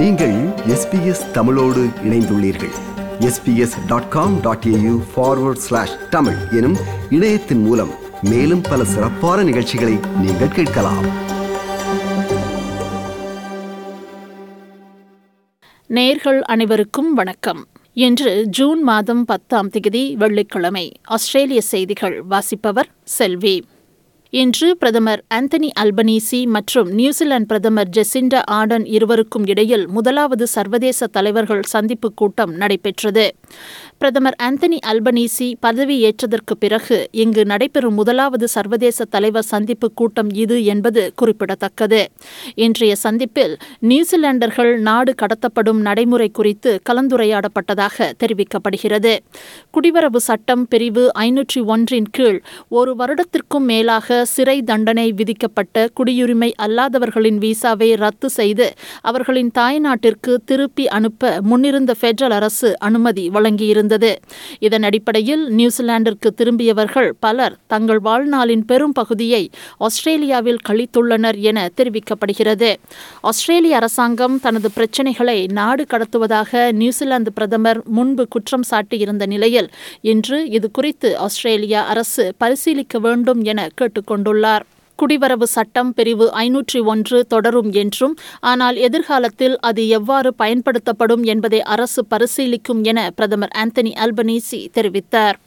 நீங்கள் எஸ்பிஎஸ் தமிழோடு இணைந்துள்ளீர்கள். SBS dot com dot AU forward slash Tamil எனும் இணையத்தின் மூலம் மேலும் பல சிறப்பான நிகழ்ச்சிகளை நீங்கள் கேட்கலாம். நேர்கள் அனைவருக்கும் வணக்கம். இன்று ஜூன் மாதம் பத்தாம் தேதி வெள்ளிக்கிழமை ஆஸ்திரேலிய செய்திகள் வாசிப்பவர் செல்வி. இன்று பிரதமர் ஆந்தனி அல்பனீசி மற்றும் நியூசிலாந்து பிரதமர் ஜெசிண்டா ஆர்டன் இருவருக்கும் இடையில் முதலாவது சர்வதேச தலைவர்கள் சந்திப்பு கூட்டம் நடைபெற்றது. பிரதமர் ஆந்தனி அல்பனீசி பதவியேற்றதற்கு பிறகு இங்கு நடைபெறும் முதலாவது சர்வதேச தலைவர் சந்திப்பு கூட்டம் இது என்பது குறிப்பிடத்தக்கது. இன்றைய சந்திப்பில் நியூசிலாண்டர்கள் நாடு கடத்தப்படும் நடைமுறை குறித்து கலந்துரையாடப்பட்டதாக தெரிவிக்கப்படுகிறது. குடிவரவு சட்டம் பிரிவு ஐநூற்றி ஒன்றின் கீழ் ஒரு வருடத்திற்கும் மேலாக சிறை தண்டனை விதிக்கப்பட்ட குடியுரிமை அல்லாதவர்களின் விசாவை ரத்து செய்து அவர்களின் தாய்நாட்டிற்கு திருப்பி அனுப்ப முன்னிருந்த பெடரல் அரசு அனுமதி வழங்கியிருந்தது. இதன் அடிப்படையில் நியூசிலாந்திற்கு திரும்பியவர்கள் பலர் தங்கள் வாழ்நாளின் பெரும் பகுதியை ஆஸ்திரேலியாவில் கழித்துள்ளனர் என தெரிவிக்கப்படுகிறது. ஆஸ்திரேலிய அரசாங்கம் தனது பிரச்சினைகளை நாடு கடத்துவதாக நியூசிலாந்து பிரதமர் முன்பு குற்றம் சாட்டியிருந்த நிலையில் இன்று இது குறித்து ஆஸ்திரேலியா அரசு பரிசீலிக்க வேண்டும் என கொண்டுள்ளார் குடிவரவு சட்டம் பிரிவு ஐநூற்றி ஒன்று தொடரும் என்றும் ஆனால் எதிர்காலத்தில் அது எவ்வாறு பயன்படுத்தப்படும் என்பதை அரசு பரிசீலிக்கும் என பிரதமர் ஆந்தனி அல்பனீசி தெரிவித்தார்.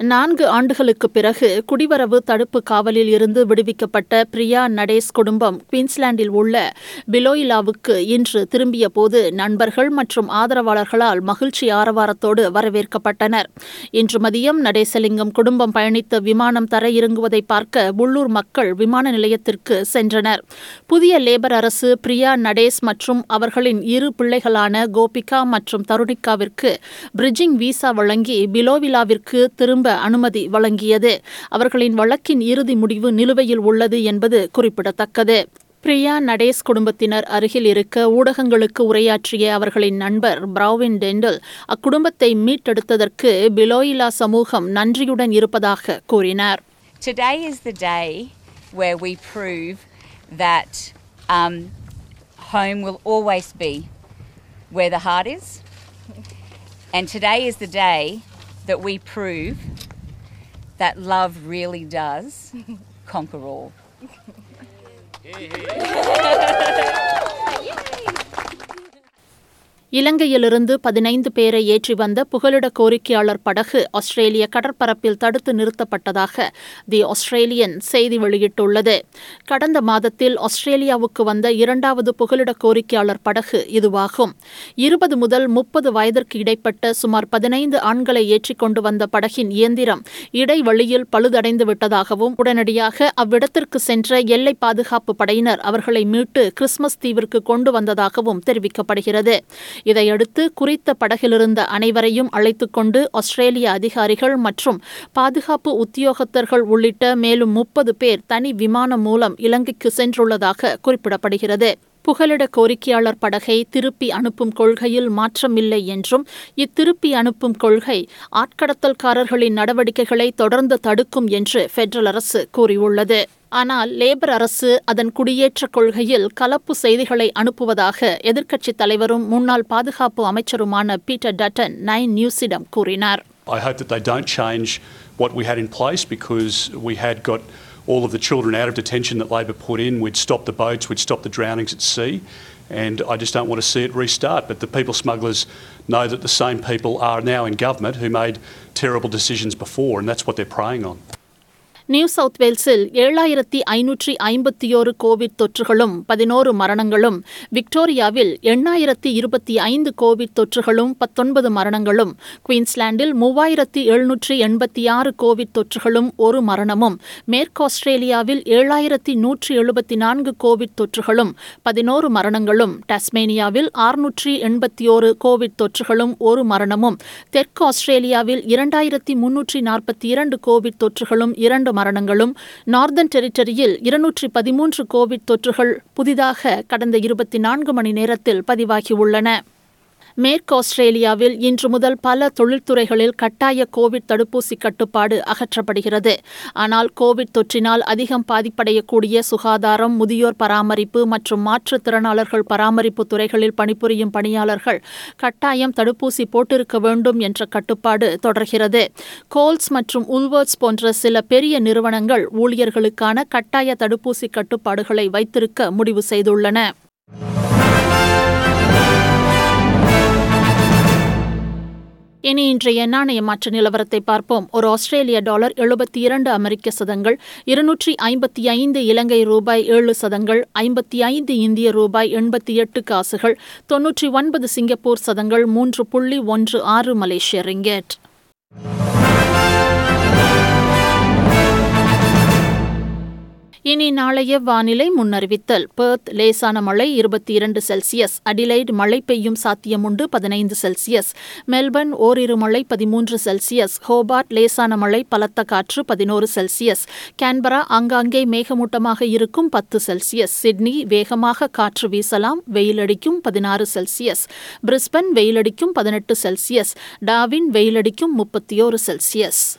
நான்கு ஆண்டுகளுக்கு பிறகு குடிவரவு தடுப்பு காவலில் இருந்து விடுவிக்கப்பட்ட பிரியா நடேஸ் குடும்பம் குயின்ஸ்லாண்டில் உள்ள பிலோயிலாவுக்கு இன்று திரும்பிய போது நண்பர்கள் மற்றும் ஆதரவாளர்களால் மகிழ்ச்சி ஆரவாரத்தோடு வரவேற்கப்பட்டனர். இன்று மதியம் நடேசலிங்கம் குடும்பம் பயணித்த விமானம் தர இறங்குவதை பார்க்க உள்ளூர் மக்கள் விமான நிலையத்திற்கு சென்றனர். புதிய லேபர் அரசு பிரியா நடேஸ் மற்றும் அவர்களின் இரு பிள்ளைகளான கோபிகா மற்றும் தருணிகாவிற்கு பிரிட்ஜிங் விசா வழங்கி பிலோவிலாவிற்கு திரும்ப அனுமதி வழங்கியது. அவர்களின் வழக்கின் இறுதி முடிவு நிலுவையில் உள்ளது என்பது குறிப்பிடத்தக்கது. பிரியா நடேஸ் குடும்பத்தினர் அருகில் இருக்க ஊடகங்களுக்கு உரையாற்றிய அவர்களின் நண்பர் பிராவின் டெண்டல் அக்குடும்பத்தை மீட்டெடுத்ததற்கு பிலோயிலா சமூகம் நன்றியுடன் இருப்பதாக கூறினார். Today is the day where we prove that um, home will always be where the heart is. And today is the day that we prove that love really does conquer all. இலங்கையிலிருந்து பதினைந்து பேரை ஏற்றி வந்த புகலிட கோரிக்கையாளர் படகு ஆஸ்திரேலிய கடற்பரப்பில் தடுத்து நிறுத்தப்பட்டதாக தி Australian செய்தி வெளியிட்டுள்ளது. கடந்த மாதத்தில் ஆஸ்திரேலியாவுக்கு வந்த இரண்டாவது புகலிட கோரிக்கையாளர் படகு இதுவாகும். இருபது முதல் முப்பது வயதிற்கு இடைப்பட்ட சுமார் பதினைந்து ஆண்களை ஏற்றிக் கொண்டு வந்த படகின் இயந்திரம் இடைவெளியில் பழுதடைந்து விட்டதாகவும் உடனடியாக அவ்விடத்திற்கு சென்ற எல்லை பாதுகாப்பு படையினர் அவர்களை மீட்டு கிறிஸ்துமஸ் தீவிற்கு கொண்டு வந்ததாகவும் தெரிவிக்கப்படுகிறது. இதையடுத்து குறித்த படகிலிருந்த அனைவரையும் அழைத்துக் கொண்டு ஆஸ்திரேலிய அதிகாரிகள் மற்றும் பாதுகாப்பு உத்தியோகத்தர்கள் உள்ளிட்ட மேலும் முப்பது பேர் தனி விமானம் மூலம் இலங்கைக்கு சென்றுள்ளதாக குறிப்பிடப்படுகிறது. புகலிட கோரிக்கையாளர் படகை திருப்பி அனுப்பும் கொள்கையில் மாற்றமில்லை என்றும் இத்திருப்பி அனுப்பும் கொள்கை ஆட்கடத்தல்காரர்களின் நடவடிக்கைகளை தொடர்ந்து தடுக்கும் என்று பெடரல் அரசு கூறியுள்ளது. ஆனால் லேபர் அரசு அதன் குடியேற்ற கொள்கையில் கலப்பு செய்திகளை அனுப்புவதாக எதிர்க்கட்சித் தலைவரும் முன்னாள் பாதுகாப்பு அமைச்சருமான பீட்டர் டட்டன் நைன் நியூஸிடம் கூறினார் I hope that they don't change what we had in place because we had got all of the children out of detention that Labor put in. We'd stop the boats, we'd stop the drownings at sea, and I just don't want to see it restart. But the people smugglers know that the same people are now in government who made terrible decisions before, and that's what they're preying on. New South வேல்ஸில் ஏழாயிரத்தி ஐநூற்றி ஐம்பத்தியோரு Covid தொற்றுகளும் பதினோரு மரணங்களும் விக்டோரியாவில் எண்ணாயிரத்தி இருபத்தி ஐந்து Covid தொற்றுகளும் பத்தொன்பது மரணங்களும் குயின்ஸ்லாண்டில் மூவாயிரத்தி எழுநூற்றி எண்பத்தி ஆறு கோவிட் தொற்றுகளும் ஒரு மரணமும் மேற்கு ஆஸ்திரேலியாவில் ஏழாயிரத்தி நூற்றி எழுபத்தி நான்கு கோவிட் தொற்றுகளும் பதினோரு மரணங்களும் டாஸ்மேனியாவில் ஆறுநூற்றி எண்பத்தி ஓரு கோவிட் தொற்றுகளும் ஒரு மரணமும் தெற்கு ஆஸ்திரேலியாவில் இரண்டாயிரத்தி முன்னூற்றி நாற்பத்தி இரண்டு கோவிட் தொற்றுகளும் இரண்டு மரணங்களும் நார்தன் டெரிட்டரியில் இருநூற்றி பதிமூன்று கோவிட் தொற்றுகள் புதிதாக கடந்த இருபத்தி நான்கு மணி நேரத்தில் பதிவாகியுள்ளன. மேற்கு ஆஸ்திரேலியாவில் இன்று முதல் பல தொழில்துறைகளில் கட்டாய கோவிட் தடுப்பூசி கட்டுப்பாடு அகற்றப்படுகிறது. ஆனால் கோவிட் தொற்றினால் அதிகம் பாதிப்படையக்கூடிய சுகாதாரம் முதியோர் பராமரிப்பு மற்றும் மாற்றுத்திறனாளர்கள் பராமரிப்பு துறைகளில் பணிபுரியும் பணியாளர்கள் கட்டாயம் தடுப்பூசி போட்டிருக்க வேண்டும் என்ற கட்டுப்பாடு தொடர்கிறது. கோல்ஸ் மற்றும் உல்வர்ட்ஸ் போன்ற சில பெரிய நிறுவனங்கள் ஊழியர்களுக்கான கட்டாய தடுப்பூசி கட்டுப்பாடுகளை வைத்திருக்க முடிவு செய்துள்ளன. இனி இன்றைய நாணய மாற்ற நிலவரத்தை பார்ப்போம். ஒரு ஆஸ்திரேலிய டாலர் எழுபத்தி இரண்டு அமெரிக்க சதங்கள் இருநூற்றி ஐம்பத்தி ஐந்து இலங்கை ரூபாய் ஏழு சதங்கள் ஐம்பத்தி ஐந்து இந்திய ரூபாய் எண்பத்தி எட்டு காசுகள் தொன்னூற்றி ஒன்பது சிங்கப்பூர் சதங்கள் மூன்று புள்ளி ஒன்று ஆறு மலேசிய ரிங்கெட். இனி நாளைய வானிலை முன்னறிவித்தல். பெர்த் லேசான மழை இருபத்தி இரண்டு செல்சியஸ். அடிலைட் மழை பெய்யும் சாத்தியமுண்டு பதினைந்து செல்சியஸ். மெல்பர்ன் ஓரிரு மழை பதிமூன்று செல்சியஸ். ஹோபார்ட் லேசான மழை பலத்த காற்று பதினோரு செல்சியஸ். கேன்பரா ஆங்காங்கே மேகமூட்டமாக இருக்கும் பத்து செல்சியஸ். சிட்னி வேகமாக காற்று வீசலாம். வெயிலடிக்கும் பதினாறு செல்சியஸ். பிரிஸ்பன் வெயிலடிக்கும் பதினெட்டு செல்சியஸ். டாவின் வெயிலடிக்கும் முப்பத்தியோரு செல்சியஸ்.